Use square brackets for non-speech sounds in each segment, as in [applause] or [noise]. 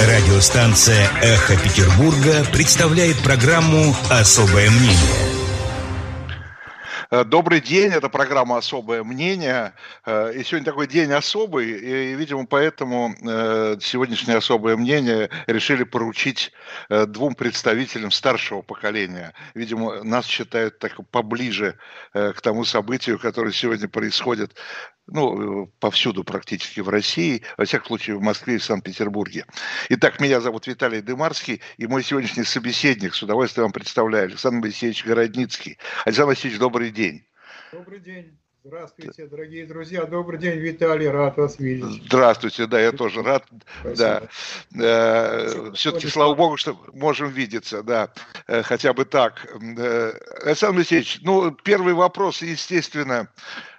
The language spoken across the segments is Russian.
Радиостанция «Эхо Петербурга» представляет программу «Особое мнение». Э, добрый день, это программа «Особое мнение». Э, и сегодня такой день особый, и, видимо, поэтому э, сегодняшнее «Особое мнение» решили поручить двум представителям старшего поколения. Видимо, нас считают так поближе к тому событию, которое сегодня происходит ну, повсюду практически в России, во всяком случае в Москве и в Санкт-Петербурге. Итак, меня зовут Виталий Дымарский, и мой сегодняшний собеседник, с удовольствием вам представляю, Александр Моисеевич Городницкий. Александр Моисеевич, добрый день. Добрый день. Здравствуйте, дорогие друзья. Добрый день, Виталий. Рад вас видеть. Здравствуйте, да, я тоже рад. Спасибо. Да. Э, Все-таки, слава богу, что можем видеться, да, э, хотя бы так. Э, Александр Моисеевич, ну, первый вопрос, естественно,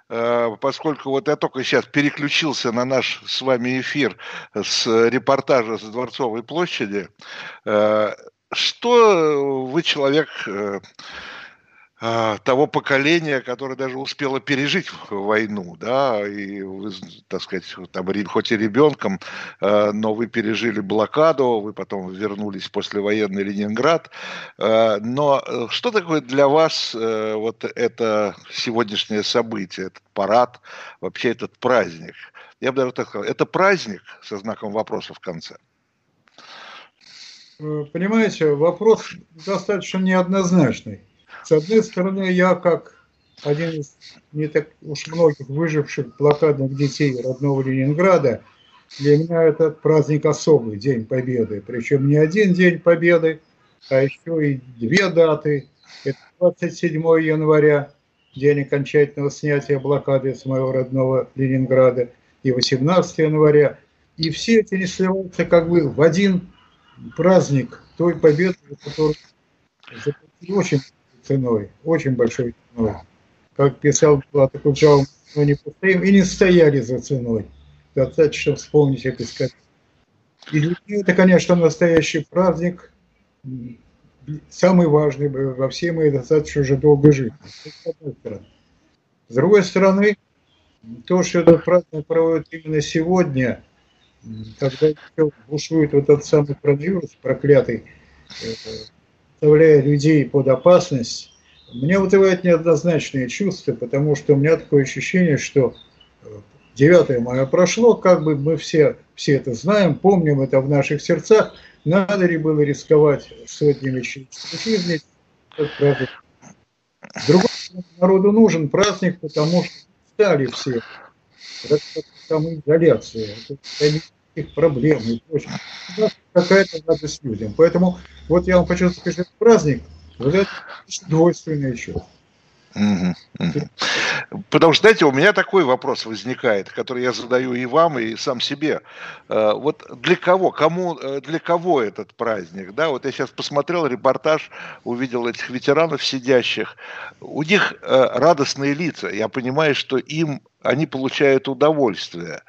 поскольку вот я только сейчас переключился на наш с вами эфир с репортажа с Дворцовой площади, что вы человек того поколения, которое даже успело пережить войну, да, и так сказать, там, хоть и ребенком, а, но вы пережили блокаду, вы потом вернулись после военный Ленинград, а, но э, что такое для вас э, вот это сегодняшнее событие, этот парад, вообще этот праздник? Я бы даже так сказал, это праздник со знаком вопроса в конце. Э, понимаете, вопрос достаточно неоднозначный. С одной стороны, я как один из не так уж многих выживших блокадных детей родного Ленинграда, для меня этот праздник особый, День Победы. Причем не один День Победы, а еще и две даты. Это 27 января, день окончательного снятия блокады с моего родного Ленинграда, и 18 января. И все эти не сливаются как бы в один праздник той победы, которую очень ценой, очень большой ценой. Как писал Плата Куджава, мы не постоим и не стояли за ценой. Достаточно вспомнить это сказать. И для меня это, конечно, настоящий праздник, самый важный во всей моей достаточно уже долгой жизни. С. С другой стороны, то, что этот праздник проводит именно сегодня, когда бушует вот этот самый коронавирус проклятый, э, подставляя людей под опасность, мне вызывает неоднозначные чувства, потому что у меня такое ощущение, что 9 э, мая прошло, как бы мы все, все это знаем, помним это в наших сердцах, надо ли было рисковать сотнями жизней, Другой народу нужен праздник, потому что стали все. Самоизоляция, это никаких проблем и прочее. Какая-то радость людям. Поэтому вот я вам хочу сказать, этот праздник, вот это двойственное чувство. Потому что, знаете, у меня такой вопрос возникает, который я задаю и вам, и сам себе. Э, вот для кого, кому, э, для кого этот праздник? Да, вот я сейчас посмотрел репортаж, увидел этих ветеранов сидящих. У них э, радостные лица. Я понимаю, что им они получают удовольствие.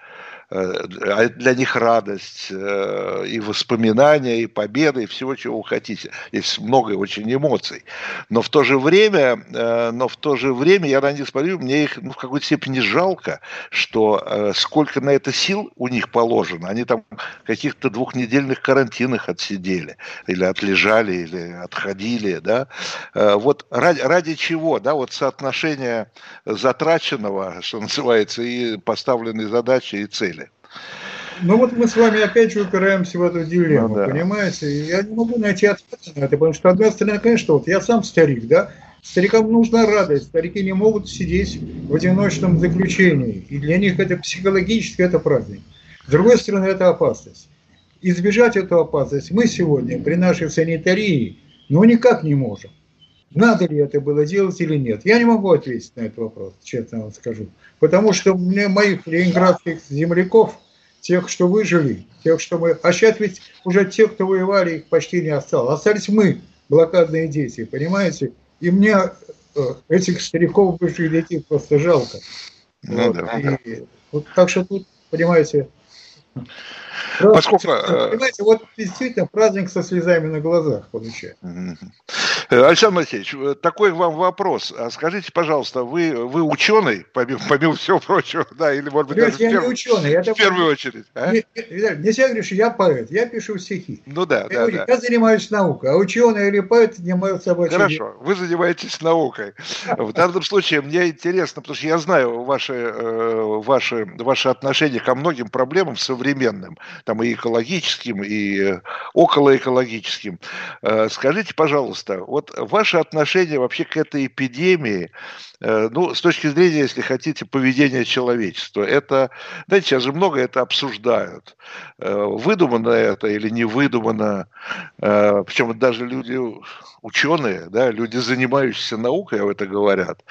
Э, а для них радость э, и воспоминания, и победы, и всего, чего вы хотите. Есть много очень эмоций. Но в то же время, э, но в то же время я на них смотрю, мне их ну, в какой-то степени жалко, что сколько на это сил у них положено. Они там каких-то двухнедельных карантинах отсидели, или отлежали, или отходили, да. Вот ради, ради чего, да, вот соотношение затраченного, что называется, и поставленной задачи и цели. Ну вот мы с вами опять же упираемся в эту дилемму, ну, да. понимаете? Я не могу найти ответ на это, потому что, одна сторона, конечно, вот я сам старик, да, старикам нужна радость, старики не могут сидеть в одиночном заключении, и для них это психологически это праздник. С другой стороны, это опасность. Избежать эту опасность мы сегодня при нашей санитарии, ну, никак не можем. Надо ли это было делать или нет? Я не могу ответить на этот вопрос, честно вам скажу. Потому что мне моих ленинградских земляков – тех, что выжили, тех, что мы... А сейчас ведь уже те, кто воевали, их почти не осталось. Остались мы, блокадные дети, понимаете? И мне э, этих стариков, бывших детей просто жалко. Ну, вот. Да, и, вот, так что тут, понимаете... Поскольку... Э, понимаете, вот действительно праздник со слезами на глазах получается. Э, Александр Алексеевич, э, такой вам вопрос. А скажите, пожалуйста, вы, вы ученый, помимо, помимо всего прочего, [laughs] да, или, может быть, даже я в, перв... не ученый, я в первую очередь? А? Не, нельзя говорить, что я поэт, я пишу стихи. Ну да, я да, говорю, да. Я занимаюсь наукой, а ученый или поэт занимаются собой. Хорошо, вы занимаетесь наукой. В данном случае мне интересно, потому что я знаю ваши, э, ваши, ваши отношения ко многим проблемам современным, там и экологическим, и околоэкологическим. Скажите, пожалуйста, вот ваше отношение вообще к этой эпидемии, э, ну, с точки зрения, если хотите, поведения человечества, это, знаете, сейчас же много это обсуждают. Э, выдумано это или не выдумано, э, причем даже люди ученые, да, люди, занимающиеся наукой, об это говорят,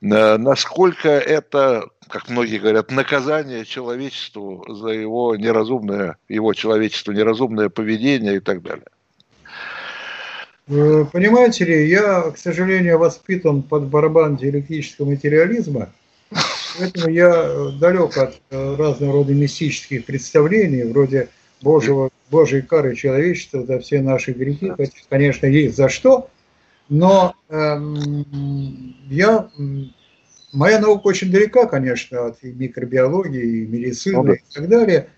насколько это, как многие говорят, наказание человечеству за его неразумное, его человечество неразумное поведение и так далее. Э, понимаете ли, я, к сожалению, воспитан под барабан диалектического материализма, поэтому я далек от э, разного рода мистических представлений, вроде Божьего, Божьей кары человечества за все наши грехи, хотя, конечно, есть за что, но эм, я, моя наука очень далека, конечно, от и микробиологии, и медицины и так далее,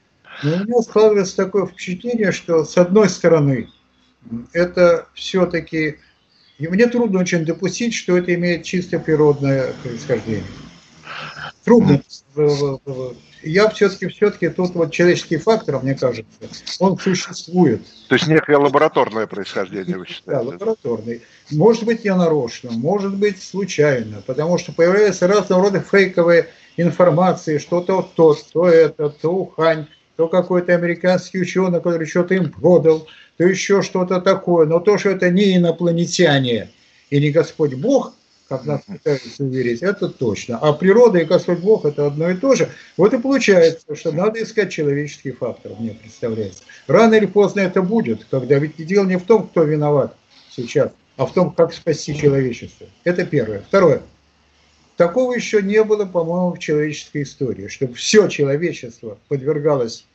но у меня складывается такое впечатление, что с одной стороны – это все-таки... И мне трудно очень допустить, что это имеет чисто природное происхождение. Трудно. Я все-таки, все-таки тут вот человеческий фактор, мне кажется, он существует. То есть некое лабораторное происхождение, вы считаете? Да, лабораторный. Может быть, я нарочно, может быть, случайно, потому что появляются разного рода фейковые информации, что то то, то это, то Ухань, то какой-то американский ученый, который что-то им продал, то еще что-то такое. Но то, что это не инопланетяне и не Господь Бог, как нас пытаются уверить, это точно. А природа и Господь Бог – это одно и то же. Вот и получается, что надо искать человеческий фактор, мне представляется. Рано или поздно это будет, когда ведь дело не в том, кто виноват сейчас, а в том, как спасти человечество. Это первое. Второе. Такого еще не было, по-моему, в человеческой истории, чтобы все человечество подвергалось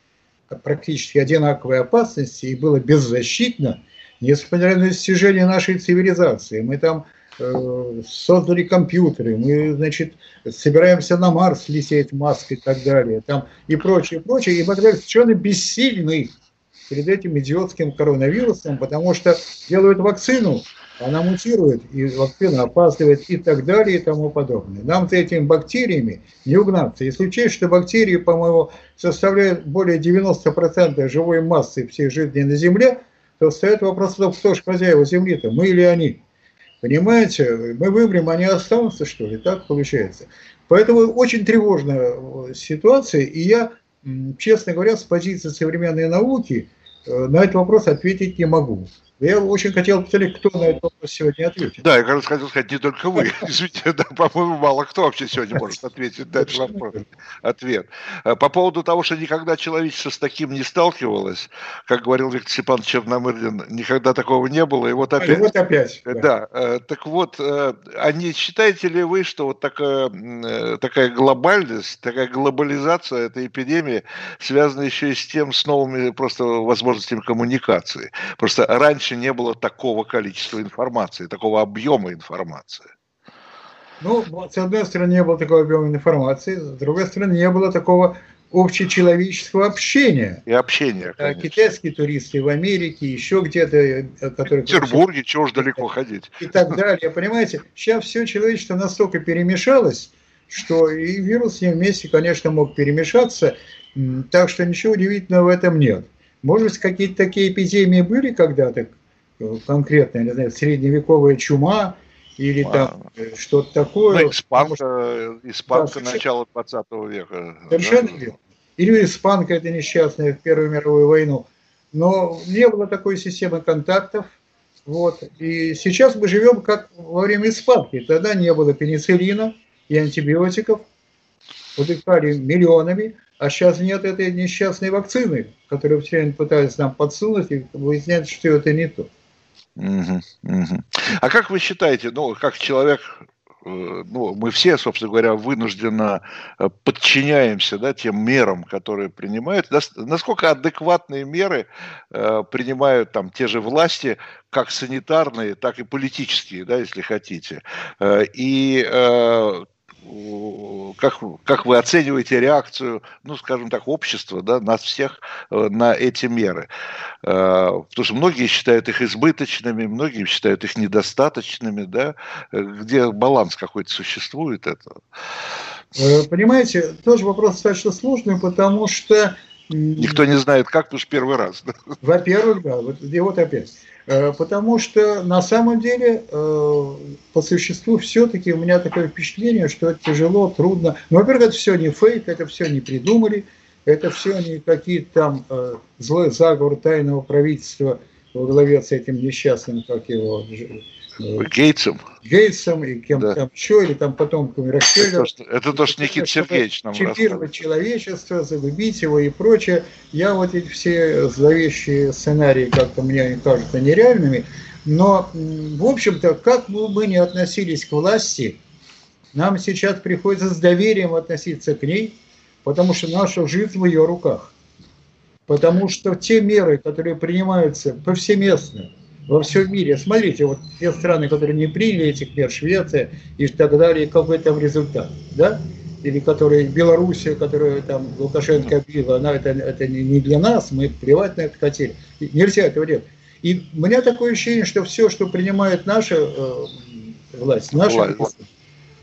практически одинаковой опасности и было беззащитно, несмотря на достижения нашей цивилизации. Мы там э, создали компьютеры, мы, значит, собираемся на Марс лететь, Маск и так далее, там и прочее, прочее, и мы совершенно бессильны перед этим идиотским коронавирусом, потому что делают вакцину, она мутирует, и вакцина опаздывает и так далее и тому подобное. Нам-то этими бактериями не угнаться. Если учесть, что бактерии, по-моему, составляют более 90% живой массы всей жизни на Земле, то встает вопрос, кто же хозяева Земли-то, мы или они? Понимаете, мы вымрем, они останутся, что ли? Так получается. Поэтому очень тревожная э, ситуация, и я, честно говоря, с позиции современной науки э, на этот вопрос ответить не могу. Я очень хотел посмотреть, кто на этот вопрос сегодня ответит. Да, я как раз хотел сказать, не только вы. [laughs] Извините, да, по-моему, мало кто вообще сегодня может ответить на этот вопрос. Ответ. Э, по поводу того, что никогда человечество с таким не сталкивалось, как говорил Виктор Степанович Черномырдин, никогда такого не было, и вот опять. А, и вот опять. Да. да. Э, так вот, а не считаете ли вы, что вот такая, такая глобальность, такая глобализация этой эпидемии связана еще и с тем, с новыми просто возможностями коммуникации? Просто раньше раньше не было такого количества информации, такого объема информации. Ну, с одной стороны, не было такого объема информации, с другой стороны, не было такого общечеловеческого общения. И общения, а конечно. Китайские туристы в Америке, еще где-то, э, которые... В Петербурге, чего уж далеко [laughs] ходить. И так далее, понимаете? Сейчас все человечество настолько перемешалось, что и вирус с ним вместе, конечно, мог перемешаться, так что ничего удивительного в этом нет. Может быть, какие-то такие эпидемии были когда-то, конкретно, я не знаю, средневековая чума или а, там э, что-то такое. Ну, испанка, что... испанка да, начала 20 века. Совершенно да? верно. Или испанка, это несчастная в Первую мировую войну. Но не было такой системы контактов. Вот. И сейчас мы живем как во время испанки. Тогда не было пенициллина и антибиотиков. Удыхали миллионами. А сейчас нет этой несчастной вакцины, которую все время пытались нам подсунуть, и выясняется, что это не то. Угу, угу. А как вы считаете, ну, как человек э, ну, мы все, собственно говоря, вынужденно э, подчиняемся да, тем мерам, которые принимают. Насколько адекватные меры э, принимают там те же власти, как санитарные, так и политические, да, если хотите. И как, как вы оцениваете реакцию, ну, скажем так, общества, да, нас всех э, на эти меры? Э, потому что многие считают их избыточными, многие считают их недостаточными, да, где баланс какой-то существует это? Э, понимаете, тоже вопрос достаточно сложный, потому что Никто не знает как, потому что первый раз. Во-первых, да, вот, и вот опять. Э, потому что на самом деле э, по существу все-таки у меня такое впечатление, что это тяжело, трудно. Ну, во-первых, это все не фейк, это все не придумали, это все не какие-то там э, злой заговор тайного правительства во главе с этим несчастным, как его, Гейтсом. Гейтсом и кем да. там еще, или там потомками Рокфеллера. Это, это то, что Никита Сергеевич нам Чипировать человечество, загубить его и прочее. Я вот эти все зловещие сценарии как-то мне кажутся нереальными. Но, в общем-то, как бы мы ни относились к власти, нам сейчас приходится с доверием относиться к ней, потому что наша жизнь в ее руках. Потому что те меры, которые принимаются повсеместно, во всем мире. Смотрите, вот те страны, которые не приняли этих мер, Швеция и так далее, какой там результат, да? Или которые, Белоруссия, которую там Лукашенко била, она это, это не для нас, мы плевать на это хотели. Нельзя этого делать. И у меня такое ощущение, что все, что принимает наша э, власть, наша власть,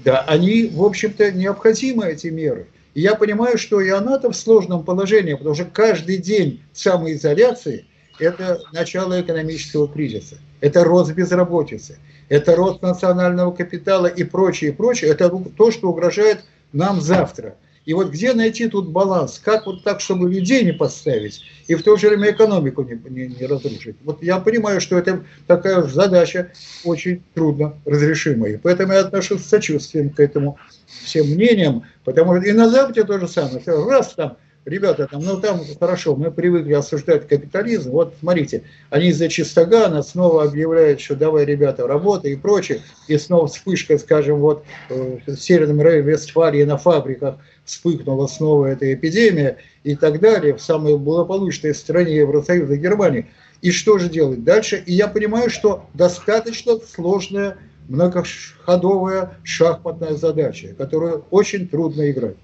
да, они, в общем-то, необходимы, эти меры. И я понимаю, что и она-то в сложном положении, потому что каждый день самоизоляции – это начало экономического кризиса, это рост безработицы, это рост национального капитала и прочее, и прочее. Это то, что угрожает нам завтра. И вот где найти тут баланс? Как вот так, чтобы людей не подставить и в то же время экономику не, не, не разрушить? Вот я понимаю, что это такая задача очень трудно разрешимая. Поэтому я отношусь с сочувствием к этому всем мнениям, потому что и на Западе то же самое. Раз там ребята, там, ну там хорошо, мы привыкли осуждать капитализм, вот смотрите, они из-за чистогана снова объявляют, что давай, ребята, работа и прочее, и снова вспышка, скажем, вот э, в Северном районе Вестфалии на фабриках вспыхнула снова эта эпидемия и так далее, в самой благополучной стране Евросоюза Германии. И что же делать дальше? И я понимаю, что достаточно сложная многоходовая шахматная задача, которую очень трудно играть.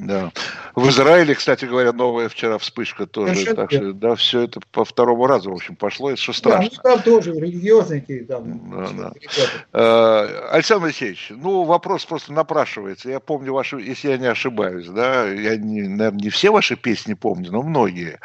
Да. В Израиле, кстати говоря, новая вчера вспышка тоже. Совершенно так что, да, все это по второму разу, в общем, пошло, и что страшно. Да, ну, там тоже религиозники. Там, да, да. Э, Александр Алексеевич, ну, вопрос просто напрашивается. Я помню ваши, если я не ошибаюсь, да, я, не, наверное, не все ваши песни помню, но многие.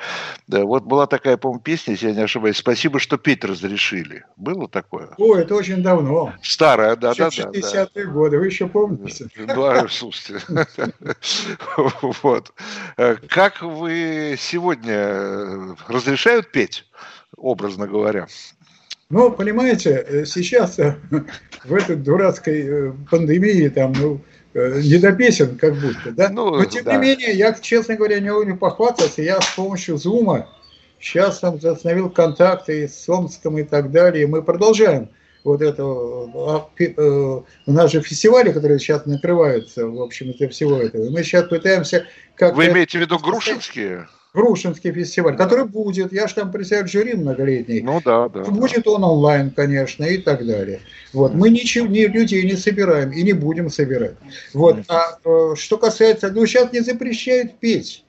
Да, вот была такая, по-моему, песня, если я не ошибаюсь, «Спасибо, что петь разрешили». Было такое? О, это очень давно. Старая, да, да, да. 60-е да. годы, вы еще помните? Да, слушайте. [laughs] [laughs] Вот. Э, как вы сегодня э, разрешают петь, образно говоря? Ну, понимаете, э, сейчас в этой дурацкой пандемии там, ну, не до песен как будто, да? Ну, Но тем да. не менее, я, честно говоря, не могу похвастаться, я с помощью Зума сейчас там установил контакты с Омском и так далее, мы продолжаем вот этого, а, э, у нас же фестивали, которые сейчас накрываются, в общем, из всего этого. Мы сейчас пытаемся как Вы имеете в виду Грушинские? Грушинский фестиваль, да. который будет, я же там представляю жюри многолетний. Ну да, да. Будет да. он онлайн, конечно, и так далее. Вот. Мы ничего, ни людей не собираем и не будем собирать. Вот. А э, что касается, ну сейчас не запрещают петь.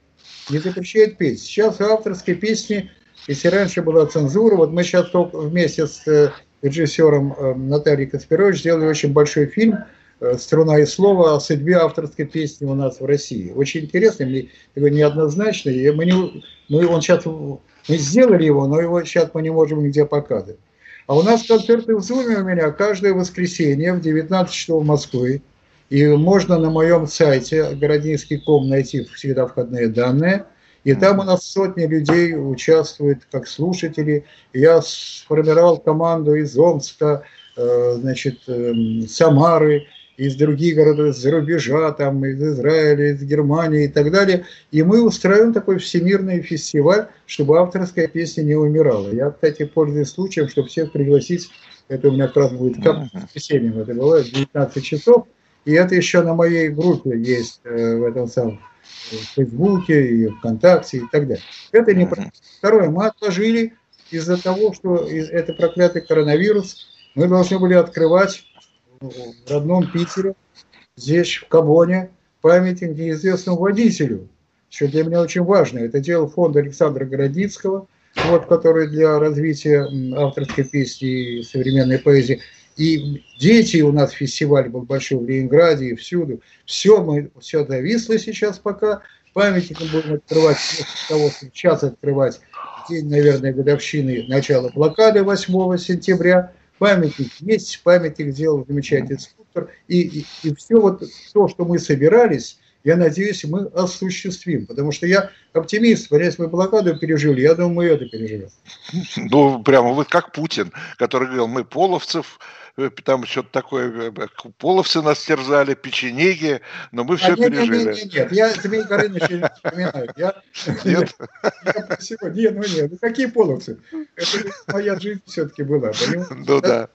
Не запрещают петь. Сейчас авторские песни, если раньше была цензура, вот мы сейчас только вместе с э, режиссером э, Натальей Каспирович сделали очень большой фильм э, «Струна и слово» о судьбе авторской песни у нас в России. Очень интересный, такой неоднозначный. Мы не, мы, он сейчас, мы сделали его, но его сейчас мы не можем нигде показывать. А у нас концерты в Зуме у меня каждое воскресенье в 19 часов в Москве. И можно на моем сайте городинский.ком найти всегда входные данные – и там у нас сотни людей участвуют как слушатели. Я сформировал команду из Омска, э, значит, эм, Самары, из других городов, из-за рубежа, там, из Израиля, из Германии и так далее. И мы устраиваем такой всемирный фестиваль, чтобы авторская песня не умирала. Я, кстати, пользуюсь случаем, чтобы всех пригласить. Это у меня как раз будет как воскресеньем, это бывает, 19 часов. И это еще на моей группе есть э, в этом самом в Фейсбуке и ВКонтакте и так далее. Это не Второе, мы отложили из-за того, что это проклятый коронавирус, мы должны были открывать в родном Питере, здесь, в Кабоне, памятник неизвестному водителю, что для меня очень важно. Это делал фонд Александра Городицкого, вот, который для развития авторской песни и современной поэзии. И дети у нас фестиваль был большой в Ленинграде и всюду. Все, мы, все зависло сейчас пока. Памятник мы будем открывать, того, сейчас открывать день, наверное, годовщины начала блокады 8 сентября памятник есть, памятник сделал замечательный скульптор, и, и, и все вот то, что мы собирались, я надеюсь, мы осуществим, потому что я оптимист, если мы блокаду пережили, я думаю, мы это переживем. Ну, прямо вы как Путин, который говорил, мы половцев Э, там что-то такое, э, э, половцы нас терзали, печенеги, но мы все а нет, пережили. Нет, нет, нет, я Змей Горыныч не вспоминаю. Я, нет? [laughs] Я, я, нет, ну нет, ну какие половцы? Это моя жизнь все-таки была, понимаете? Ну да.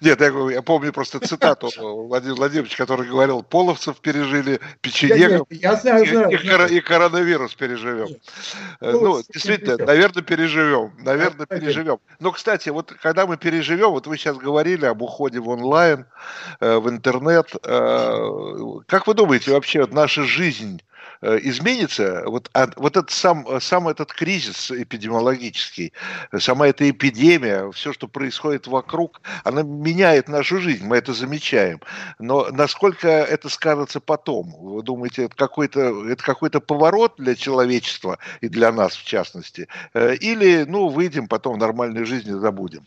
Нет, я, я помню просто цитату Владимира Владимировича, который говорил, половцев пережили, печенегов я, я знаю, знаю, и, знаю. и коронавирус переживем. Нет. Ну, действительно, наверное, переживем, наверное, переживем. Но, кстати, вот когда мы переживем, вот вы сейчас говорили об уходе в онлайн, э, в интернет. Э, как вы думаете, вообще вот наша жизнь э, изменится, вот, а, вот этот сам, сам этот кризис эпидемиологический, сама эта эпидемия, все, что происходит вокруг, она меняет нашу жизнь, мы это замечаем. Но насколько это скажется потом? Вы думаете, это какой-то, это какой-то поворот для человечества и для нас в частности? Или, ну, выйдем потом в нормальной жизни забудем?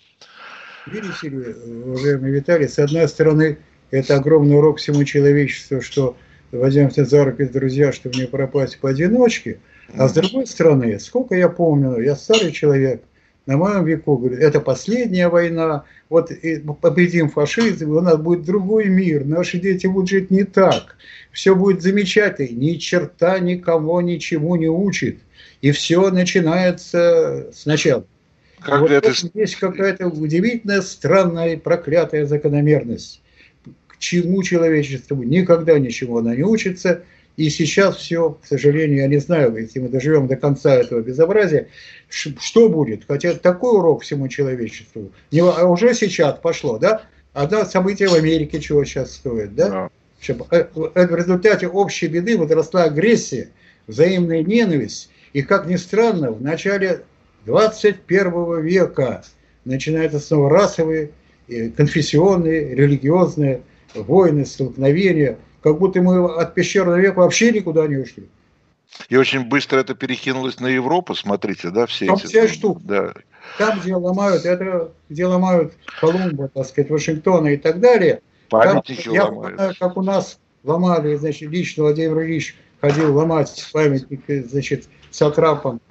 Видите ли, уважаемый Виталий, с одной стороны, это огромный урок всему человечеству, что возьмемся за руки, друзья, чтобы не пропасть поодиночке. А с другой стороны, сколько я помню, я старый человек, на моем веку, говорю, это последняя война, вот победим фашизм, у нас будет другой мир, наши дети будут жить не так, все будет замечательно, ни черта никого ничему не учит, и все начинается сначала. Как вот это... Есть какая-то удивительная, странная, проклятая закономерность. Чему человечеству никогда ничего она не учится. И сейчас все, к сожалению, я не знаю, если мы доживем до конца этого безобразия, что будет? Хотя такой урок всему человечеству. Не, а уже сейчас пошло, да? Одно событие в Америке чего сейчас стоит, да? да. Э, э, в результате общей беды возросла агрессия, взаимная ненависть. И, как ни странно, в начале 21 века начинаются снова расовые, конфессионные, религиозные войны, столкновения, как будто мы от пещерного века вообще никуда не ушли. И очень быстро это перекинулось на Европу, смотрите, да, все Там эти... Вся штука. Да. Там, где ломают, это, где ломают Колумба, так сказать, Вашингтона и так далее. Памятники там, ломают. Я знаю, как у нас ломали, значит, лично Владимир Ильич ходил ломать памятник, значит, сатрапом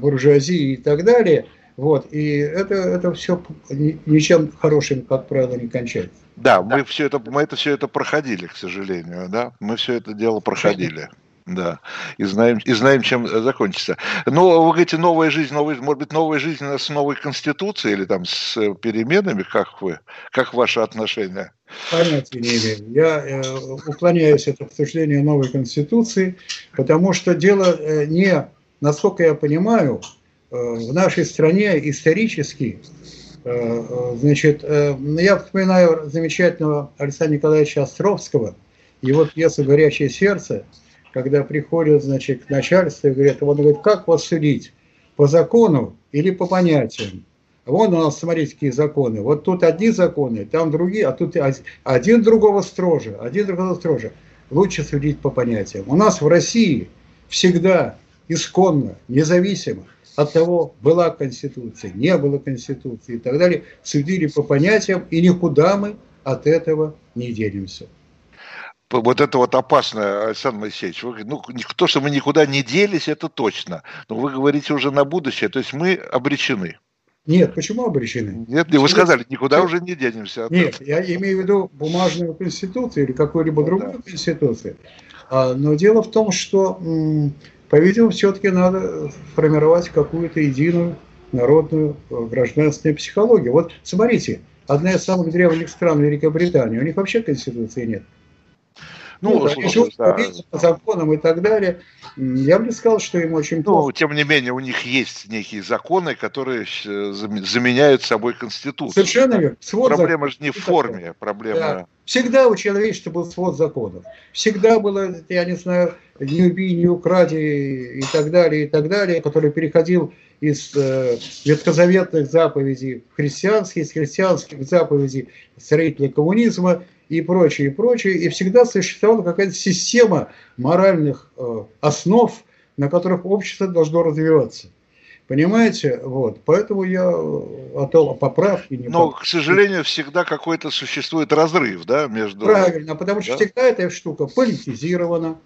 буржуазии и так далее. Вот, и это, это все ничем хорошим, как правило, не кончается. Да, мы все это, мы это все это проходили, к сожалению, да, мы все это дело проходили. [laughs] Да, и знаем, и знаем, чем закончится. Но вы говорите, новая жизнь, новая, может быть, новая жизнь с новой конституцией или там с переменами, как вы, как ваше отношение? Понятия не имею. Я э, уклоняюсь от обсуждения новой конституции, потому что дело э, не насколько я понимаю, э, в нашей стране исторически, э, э, значит, я вспоминаю замечательного Александра Николаевича Островского, его пьесу «Горячее сердце», когда приходят, значит, к начальству и говорят, он говорит, как вас судить, по закону или по понятиям? Вон у нас, смотрите, какие законы. Вот тут одни законы, там другие, а тут один другого строже, один другого строже. Лучше судить по понятиям. У нас в России всегда исконно, независимо от того, была Конституция, не было Конституции и так далее, судили по понятиям, и никуда мы от этого не денемся. Вот это вот опасно, Александр Моисеевич. Вы, ну, то, что мы никуда не делись, это точно. Но вы говорите уже на будущее, то есть мы обречены. Нет, почему обречены? Нет, вы сказали, никуда уже не денемся. Нет, я имею в виду бумажную конституцию или какую-либо ну, другую да. конституцию. А, но дело в том, что, по-видимому, все-таки надо формировать какую-то единую народную э, гражданственную психологию. Вот смотрите, одна из самых древних стран Великобритании, у них вообще конституции нет. Ну, ну слушай, да. по законам и так далее. Я бы сказал, что им очень ну, плохо. Ну, тем не менее, у них есть некие законы, которые заменяют собой Конституцию. Совершенно верно. Свод проблема закон. же не в форме, проблема... Да. Всегда у человечества был свод законов. Всегда было, я не знаю, не убей, не укради и так далее, и так далее, который переходил из э, ветхозаветных заповедей в христианские, из христианских заповедей строителя коммунизма и прочее, и прочее. И всегда существовала какая-то система моральных э, основ, на которых общество должно развиваться. Понимаете? Вот. Поэтому я о поправке не Но, к сожалению, всегда какой-то существует разрыв, да, между... Правильно, потому что да? всегда эта штука политизирована,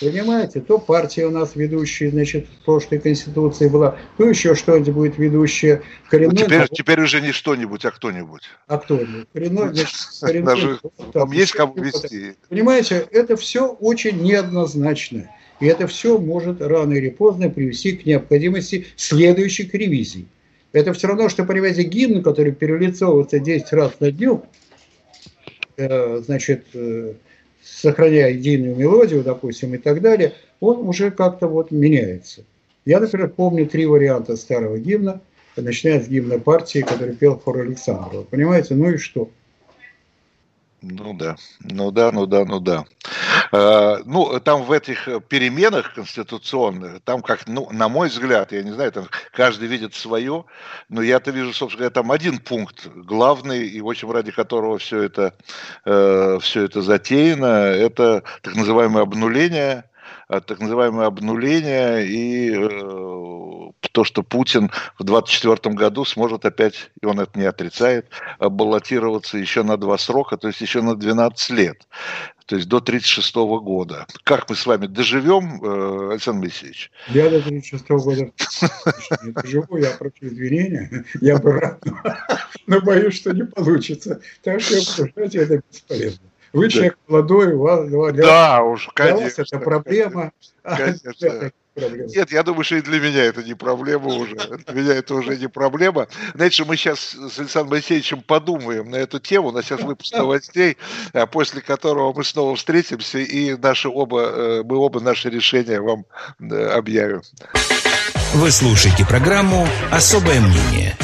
Понимаете, то партия у нас ведущая, значит, в прошлой Конституции была, то еще что-нибудь будет ведущее. Коренной, ну, теперь, теперь уже не что-нибудь, а кто-нибудь. А кто-нибудь. Коренной, значит, коренной, Даже, там есть кому вести. Понимаете, это все очень неоднозначно. И это все может рано или поздно привести к необходимости следующих ревизий. Это все равно, что, понимаете, гимн, который перелицовывается 10 раз на дню, э, значит, э, сохраняя единую мелодию, допустим, и так далее, он уже как-то вот меняется. Я, например, помню три варианта старого гимна, начиная с гимна партии, который пел хор Александрова. Понимаете, ну и что? Ну да, ну да, ну да, ну да. Э, ну, там в этих переменах конституционных, там как, ну, на мой взгляд, я не знаю, там каждый видит свое, но я-то вижу, собственно говоря, там один пункт главный, и в общем ради которого все это, э, все это затеяно, это так называемое обнуление Э, так называемое обнуление и э, то, что Путин в 2024 году сможет опять, и он это не отрицает, баллотироваться еще на два срока, то есть еще на 12 лет то есть до 1936 года. Как мы с вами доживем, э, Александр Моисеевич? Я до 1936 года [laughs] не доживу, я прошу извинения, я бы рад, но боюсь, что не получится. Так что обсуждать это бесполезно. Вы человек молодой, у вас, для, да, уж, конечно, вас это проблема. Конечно. [laughs] Нет, я думаю, что и для меня это не проблема уже. Для меня это уже не проблема. Знаете, мы сейчас с Александром Моисеевичем подумаем на эту тему. У нас сейчас выпуск [laughs] новостей, а после которого мы снова встретимся и наши оба, э, мы оба наши решения вам э, объявим. Вы слушаете программу «Особое мнение».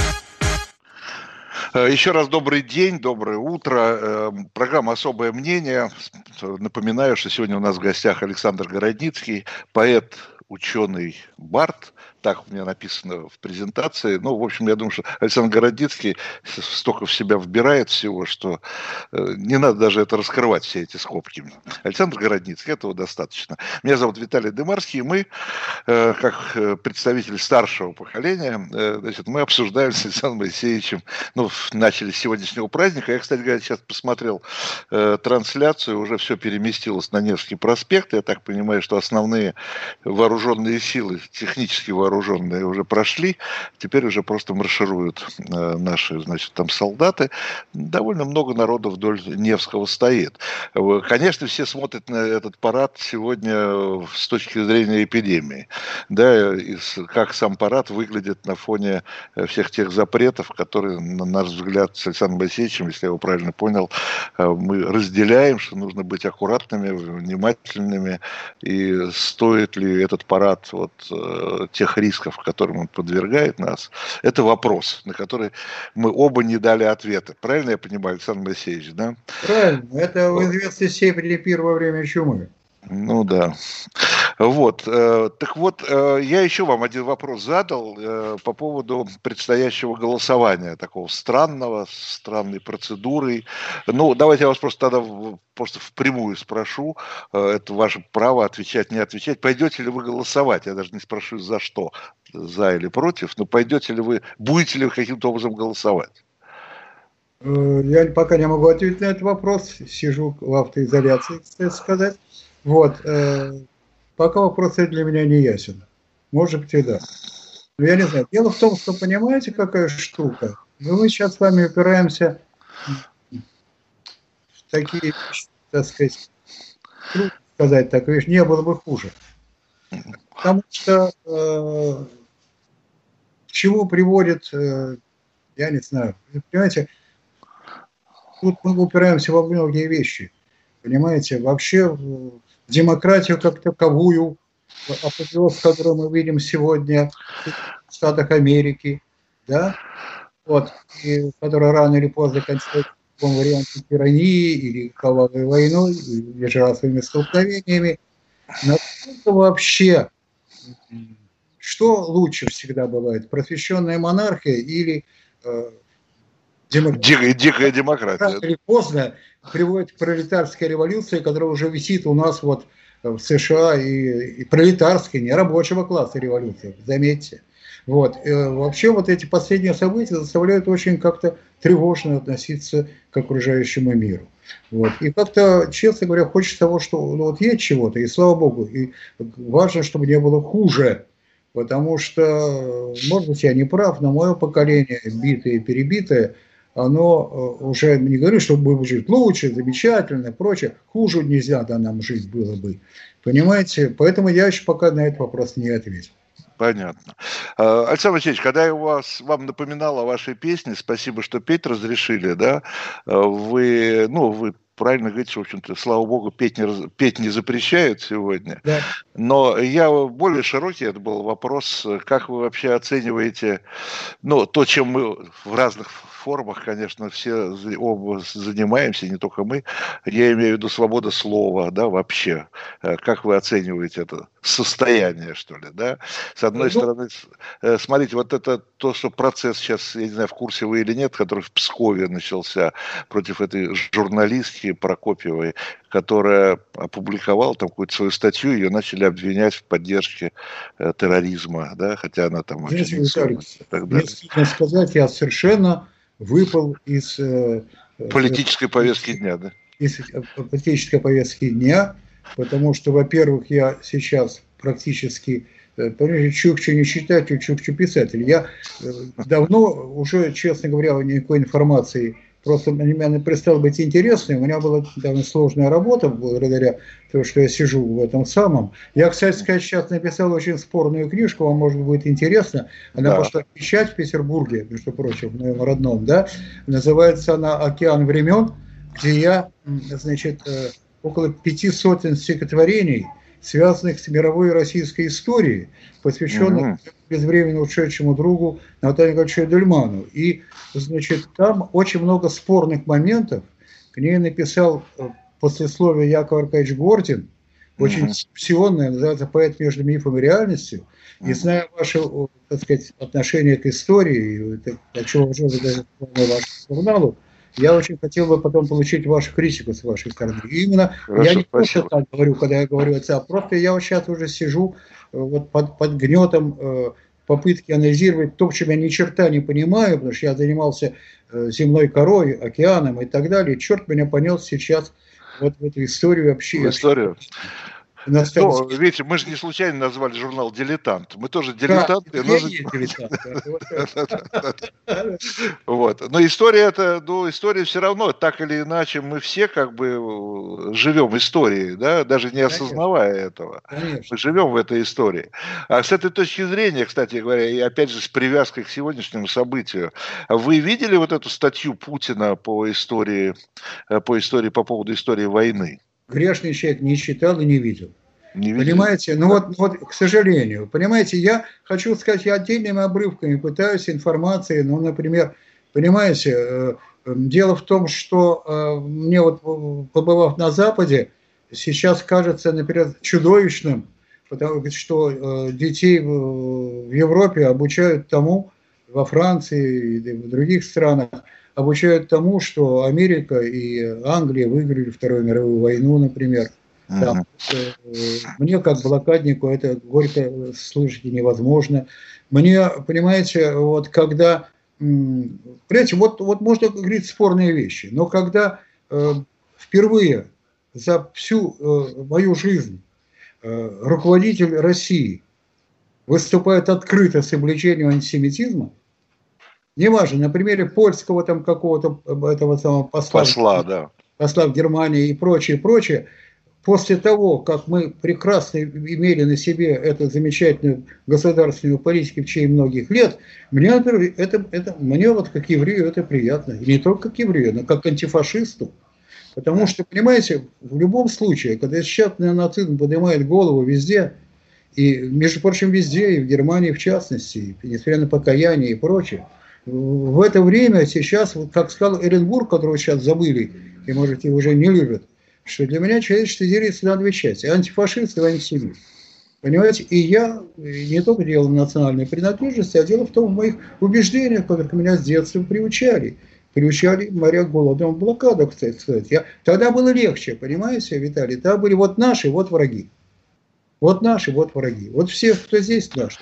Э, еще раз добрый день, доброе утро. Программа «Особое мнение». Напоминаю, что сегодня у нас в гостях Александр Городницкий, поэт, ученый Барт, так у меня написано в презентации. Ну, в общем, я думаю, что Александр Городицкий столько в себя вбирает всего, что э, не надо даже это раскрывать, все эти скобки. Александр Городницкий, этого достаточно. Меня зовут Виталий Дымарский, и мы, э, как э, представители старшего поколения, значит, мы обсуждаем с Александром Моисеевичем, ну, начали с сегодняшнего праздника. Я, кстати говоря, сейчас посмотрел трансляцию, уже все переместилось на Невский проспект. Я так понимаю, что основные вооруженные силы, технически вооруженные, вооруженные уже прошли, теперь уже просто маршируют э, наши, значит, там солдаты. Довольно много народу вдоль Невского стоит. Конечно, все смотрят на этот парад сегодня э, с точки зрения эпидемии. Да, как сам парад выглядит на фоне э, всех тех запретов, которые, на наш взгляд, с Александром Васильевичем, если я его правильно понял, мы разделяем, что нужно быть аккуратными, внимательными, и стоит ли этот парад вот тех рисков, которым он подвергает нас, это вопрос, на который мы оба не дали ответа. Правильно я понимаю, Александр Моисеевич, да? Правильно. Это в известной степени пир во время чумы. Ну да. Вот. Э, так вот, э, я еще вам один вопрос задал э, по поводу предстоящего голосования, такого странного, странной процедурой. Ну, давайте я вас просто тогда просто впрямую спрошу, это ваше право отвечать, не отвечать. Пойдете ли вы голосовать? Я даже не спрошу, за что, за или против, но пойдете ли вы, будете ли вы каким-то образом голосовать? Я пока не могу ответить на этот вопрос. Сижу в автоизоляции, кстати сказать. Вот. Э, пока вопрос для меня не ясен. Может быть и да. Ну, я не знаю. Дело в том, что, понимаете, какая штука? Ну, мы сейчас с вами упираемся в такие, так сказать, сказать так, видишь, не было бы хуже. Потому что э, к чему приводит, э, я не знаю, понимаете, тут мы упираемся во многие вещи. Понимаете, вообще демократию как таковую, апофеоз, который мы видим сегодня в Штатах Америки, да, вот, и которая рано или поздно кончается в таком варианте тирании или кровавой войной, или же расовыми столкновениями. Насколько вообще, что лучше всегда бывает, просвещенная монархия или э, демократия? Дикая, дикая демократия. Рано или поздно приводит к пролетарской революции, которая уже висит у нас вот в США и, и пролетарской, не рабочего класса революции, заметьте. Вот. И э, вообще вот эти последние события заставляют очень как-то тревожно относиться к окружающему миру. Вот. И как-то, честно говоря, хочется того, что ну, вот есть чего-то, и слава богу, и важно, чтобы не было хуже, потому что, может быть, я не прав, но мое поколение, битое и перебитое, оно э, уже, не говорю, что будем жить лучше, замечательно и прочее, хуже нельзя да, нам жить было бы. Понимаете? Поэтому я еще пока на этот вопрос не ответил. Понятно. А, Александр Васильевич, когда я вас, вам напоминал о вашей песне, спасибо, что петь разрешили, да, а, вы, ну, вы правильно говорите, в общем-то, слава богу, петь не, петь не запрещают сегодня. Да. Но я более широкий, это был вопрос, как вы вообще оцениваете, ну, то, чем мы в разных формах, конечно, все оба занимаемся, не только мы. Я имею в виду свобода слова, да, вообще. Э, как вы оцениваете это состояние, что ли, да? С одной ну, стороны, э, смотрите, вот это то, что процесс сейчас, я не знаю, в курсе вы или нет, который в Пскове начался против этой журналистки Прокопьевой, которая опубликовала там какую-то свою статью, ее начали обвинять в поддержке э, терроризма, да, хотя она там не Виталий, сказать, я совершенно выпал из... Э, э, политической повестки дня, да? Из э, политической повестки дня, потому что, во-первых, я сейчас практически Понимаете, Чукчу не читать, Чукчу писатель. Я давно уже, честно говоря, никакой информации Просто мне перестало быть интересным. У меня была довольно сложная работа, благодаря тому, что я сижу в этом самом. Я, кстати сказать, сейчас написал очень спорную книжку, вам может быть интересно. Она да. пошла печать в Петербурге, между прочим, в моем родном, да. Называется она «Океан времен», где я, значит, э, около пяти сотен стихотворений – связанных с мировой российской историей, посвященных mm-hmm. безвременно ушедшему другу Наталью Николаевичу Дельману. И, значит, там очень много спорных моментов. К ней написал э, послесловие Яков Аркадьевич Гордин, очень mm-hmm. называется «Поэт между мифом и реальностью». И зная ваше, так сказать, отношение к истории, о чем уже даже вашему журналу, я очень хотел бы потом получить вашу критику с вашей стороны. И именно Хорошо, я не просто так говорю, когда я говорю отца, просто я вот сейчас уже сижу э, вот под, под гнетом э, попытки анализировать то, в чем я ни черта не понимаю, потому что я занимался э, земной корой, океаном и так далее. Черт меня понес сейчас вот в эту историю вообще. В историю. Ну, видите, мы же не случайно назвали журнал «Дилетант». Мы тоже дилетанты. Вот. Но история это, ну, история все равно, так или иначе, мы все как бы э, живем историей, да, даже не осознавая этого. Мы живем в этой истории. А с этой точки зрения, кстати говоря, и опять же с привязкой к сегодняшнему событию, вы видели вот эту статью Путина по истории, э, по истории, по поводу истории войны? Грешный человек не читал и не видел. Не видел. Понимаете? Ну вот, вот, к сожалению. Понимаете, я хочу сказать, я отдельными обрывками пытаюсь информации, ну, например, понимаете, э, дело в том, что э, мне вот, побывав на Западе, сейчас кажется, например, чудовищным, потому что э, детей в Европе обучают тому, во Франции и в других странах, обучают тому, что Америка и Англия выиграли Вторую мировую войну, например. Там, uh Мне, как блокаднику, это горько слышать невозможно. Мне, понимаете, вот когда, понимаете, вот, вот можно говорить спорные вещи, но когда э, впервые за всю э, мою жизнь э, руководитель России выступают открыто с обличением антисемитизма, неважно, на примере польского там какого-то этого самого посла, посла, да. посла в Германии и прочее, прочее, после того, как мы прекрасно имели на себе эту замечательную государственную политику в течение многих лет, мне, это, это, мне вот как еврею это приятно. И не только как еврею, но как антифашисту. Потому что, понимаете, в любом случае, когда сейчас нацизм поднимает голову везде, и, между прочим, везде, и в Германии в частности, несмотря на покаяние и прочее, в это время сейчас, как сказал Эренбург, которого сейчас забыли, и, может, его уже не любят, что для меня человечество делится на две части – антифашист и антисемит. Понимаете, и я не только дело в национальной принадлежности, а дело в том, в моих убеждениях, которых меня с детства приучали. Приучали моря голодом в блокаду, кстати сказать. Я, тогда было легче, понимаете, Виталий? Тогда были вот наши, вот враги. Вот наши, вот враги. Вот все, кто здесь, наши.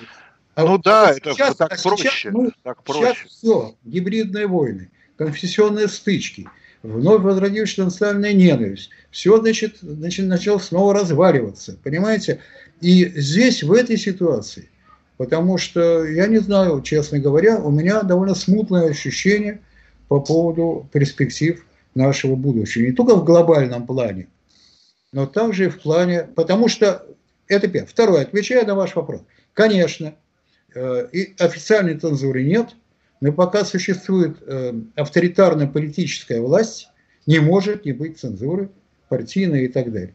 А ну вот да, это сейчас, так, а проще, сейчас, ну, так проще. Сейчас все, гибридные войны, конфессионные стычки – вновь возродившаяся национальная ненависть. Все, значит, значит, начало снова разваливаться, понимаете? И здесь, в этой ситуации, потому что, я не знаю, честно говоря, у меня довольно смутное ощущение по поводу перспектив нашего будущего. Не только в глобальном плане, но также и в плане... Потому что, это первое. Второе, отвечая на ваш вопрос. Конечно, и официальной цензуры нет – но пока существует э, авторитарная политическая власть, не может не быть цензуры партийной и так далее.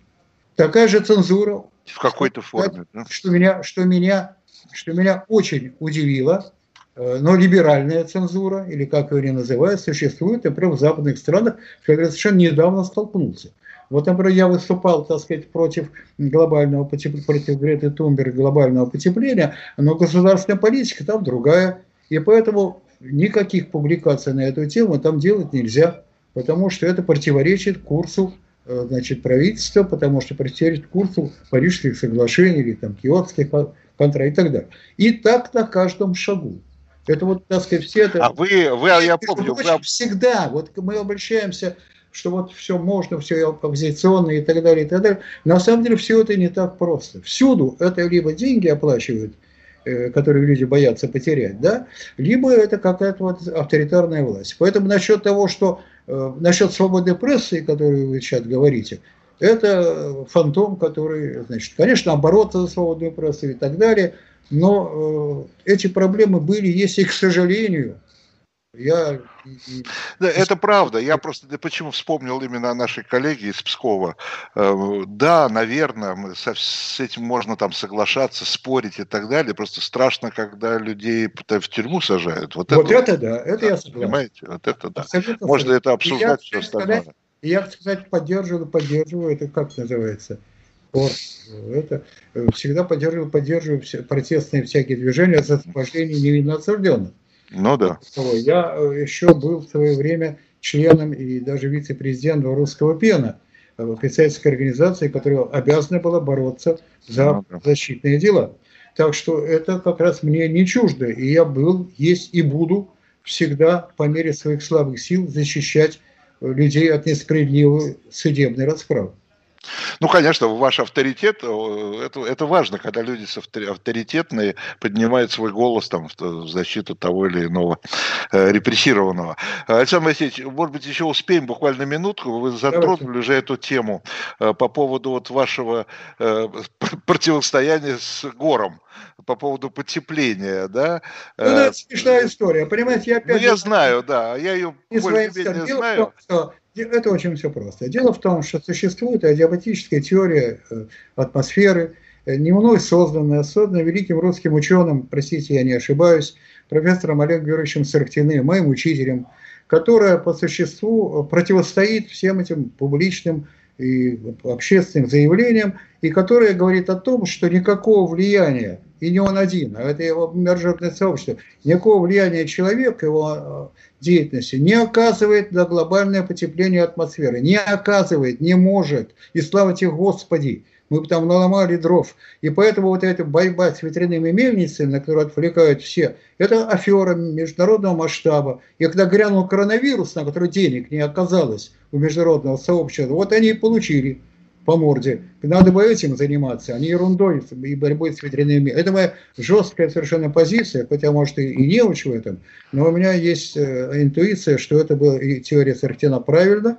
Такая же цензура в какой-то форме, да? что меня, что меня, что меня очень удивило, э, но либеральная цензура или как ее называют, существует, например, в западных странах, когда я совершенно недавно столкнулся. Вот, например, я выступал, так сказать, против глобального потепления, против Греты Тунберг глобального потепления, но государственная политика там другая. И поэтому никаких публикаций на эту тему там делать нельзя, потому что это противоречит курсу э, значит, правительства, потому что противоречит курсу Парижских соглашений или там Киотских контрактов и так далее. И так на каждом шагу. Это вот, так сказать, все это... А вы, вы я помню... Вы... Всегда, вот мы обращаемся, что вот все можно, все оппозиционно и так далее, и так далее. На самом деле все это не так просто. Всюду это либо деньги оплачивают, Э, которые люди боятся потерять, да, либо это какая-то вот авторитарная власть. Поэтому насчет того, что э, насчет свободы прессы, которую вы сейчас говорите, это фантом, который, значит, конечно, бороться за свободную прессу и так далее, но э, эти проблемы были, есть и, к сожалению, я... Да, это правда. Я просто почему вспомнил именно о нашей коллеге из Пскова. Э, да, наверное, с этим можно там соглашаться, спорить и так далее. Просто страшно, когда людей в тюрьму сажают. Вот, вот это, это да, это да, я согласен. Понимаете, вот это да. Абсолютно можно это обсуждать, все остальное. Сказать, я, кстати, поддерживаю, поддерживаю, это как называется? Это э, всегда поддерживаю все, протестные всякие движения за освобождение невинно осужденных. Ну да. Я э, еще был в свое время членом и даже вице-президентом русского пена, э, писательской организации, которая обязана была бороться за ну, защитные дела. Так что это как раз мне не чуждо. И я был, есть и буду всегда по мере своих слабых сил защищать э, людей от несправедливой судебной расправы. Ну, конечно, ваш авторитет, это, это важно, когда люди авторитетные поднимают свой голос там, в защиту того или иного э, репрессированного. Александр Васильевич, может быть, еще успеем буквально минутку, вы затронули уже эту тему э, по поводу вот вашего э, противостояния с гором по поводу потепления, да? Ну, это смешная история, понимаете, я опять... Ну, я знаю, да, я ее более-менее знаю. Том, это очень все просто. Дело в том, что существует адиабатическая теория э, атмосферы, э, не мной созданная, созданная великим русским ученым, простите, я не ошибаюсь, профессором Олегом Георгиевичем Сарктиным, моим учителем, которая по существу противостоит всем этим публичным и общественным заявлениям, и которая говорит о том, что никакого влияния, и не он один, а это его международное сообщество, никакого влияния человека, его э, деятельности не оказывает на глобальное потепление атмосферы. Не оказывает, не может. И слава тебе Господи, мы бы там наломали дров. И поэтому вот эта борьба с ветряными мельницами, на которую отвлекают все, это афера международного масштаба. И когда грянул коронавирус, на который денег не оказалось у международного сообщества, вот они и получили по морде. Надо бы этим заниматься, а не ерундой и борьбой с ветряными. Это моя жесткая совершенно позиция, хотя, может, и, не учу в этом, но у меня есть э, интуиция, что это была и теория Сарктена правильна,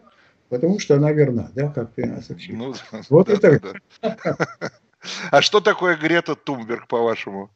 потому что она верна, да, как ты нас учил. Ну, вот да, это. Да. [laughs] А что такое Грета Тумберг, по-вашему?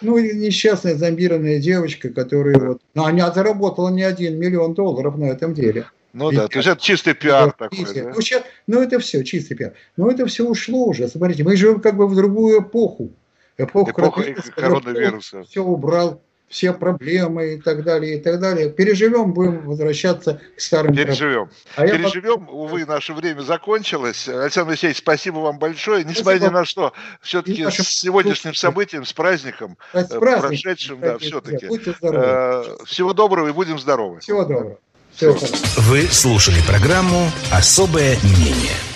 Ну, несчастная зомбированная девочка, которая вот... Ну, она заработала не один миллион долларов на этом деле. Ну и да, то есть это чистый пиар такой, да? Ну, сейчас, ну, это все, чистый пиар. Но это все ушло уже. Смотрите, мы живем как бы в другую эпоху. Эпоху Эпоха коронавируса. Все убрал, все проблемы и так далее, и так далее. Переживем, будем возвращаться к старым Переживем. А Переживем, я... увы, наше время закончилось. Александр Алексеевич, спасибо вам большое. Несмотря ни на что, все-таки с сегодняшним событием, с праздником, с э, праздником прошедшим, да, все-таки. Э, всего доброго и будем здоровы. Всего доброго. Вы слушали программу «Особое мнение».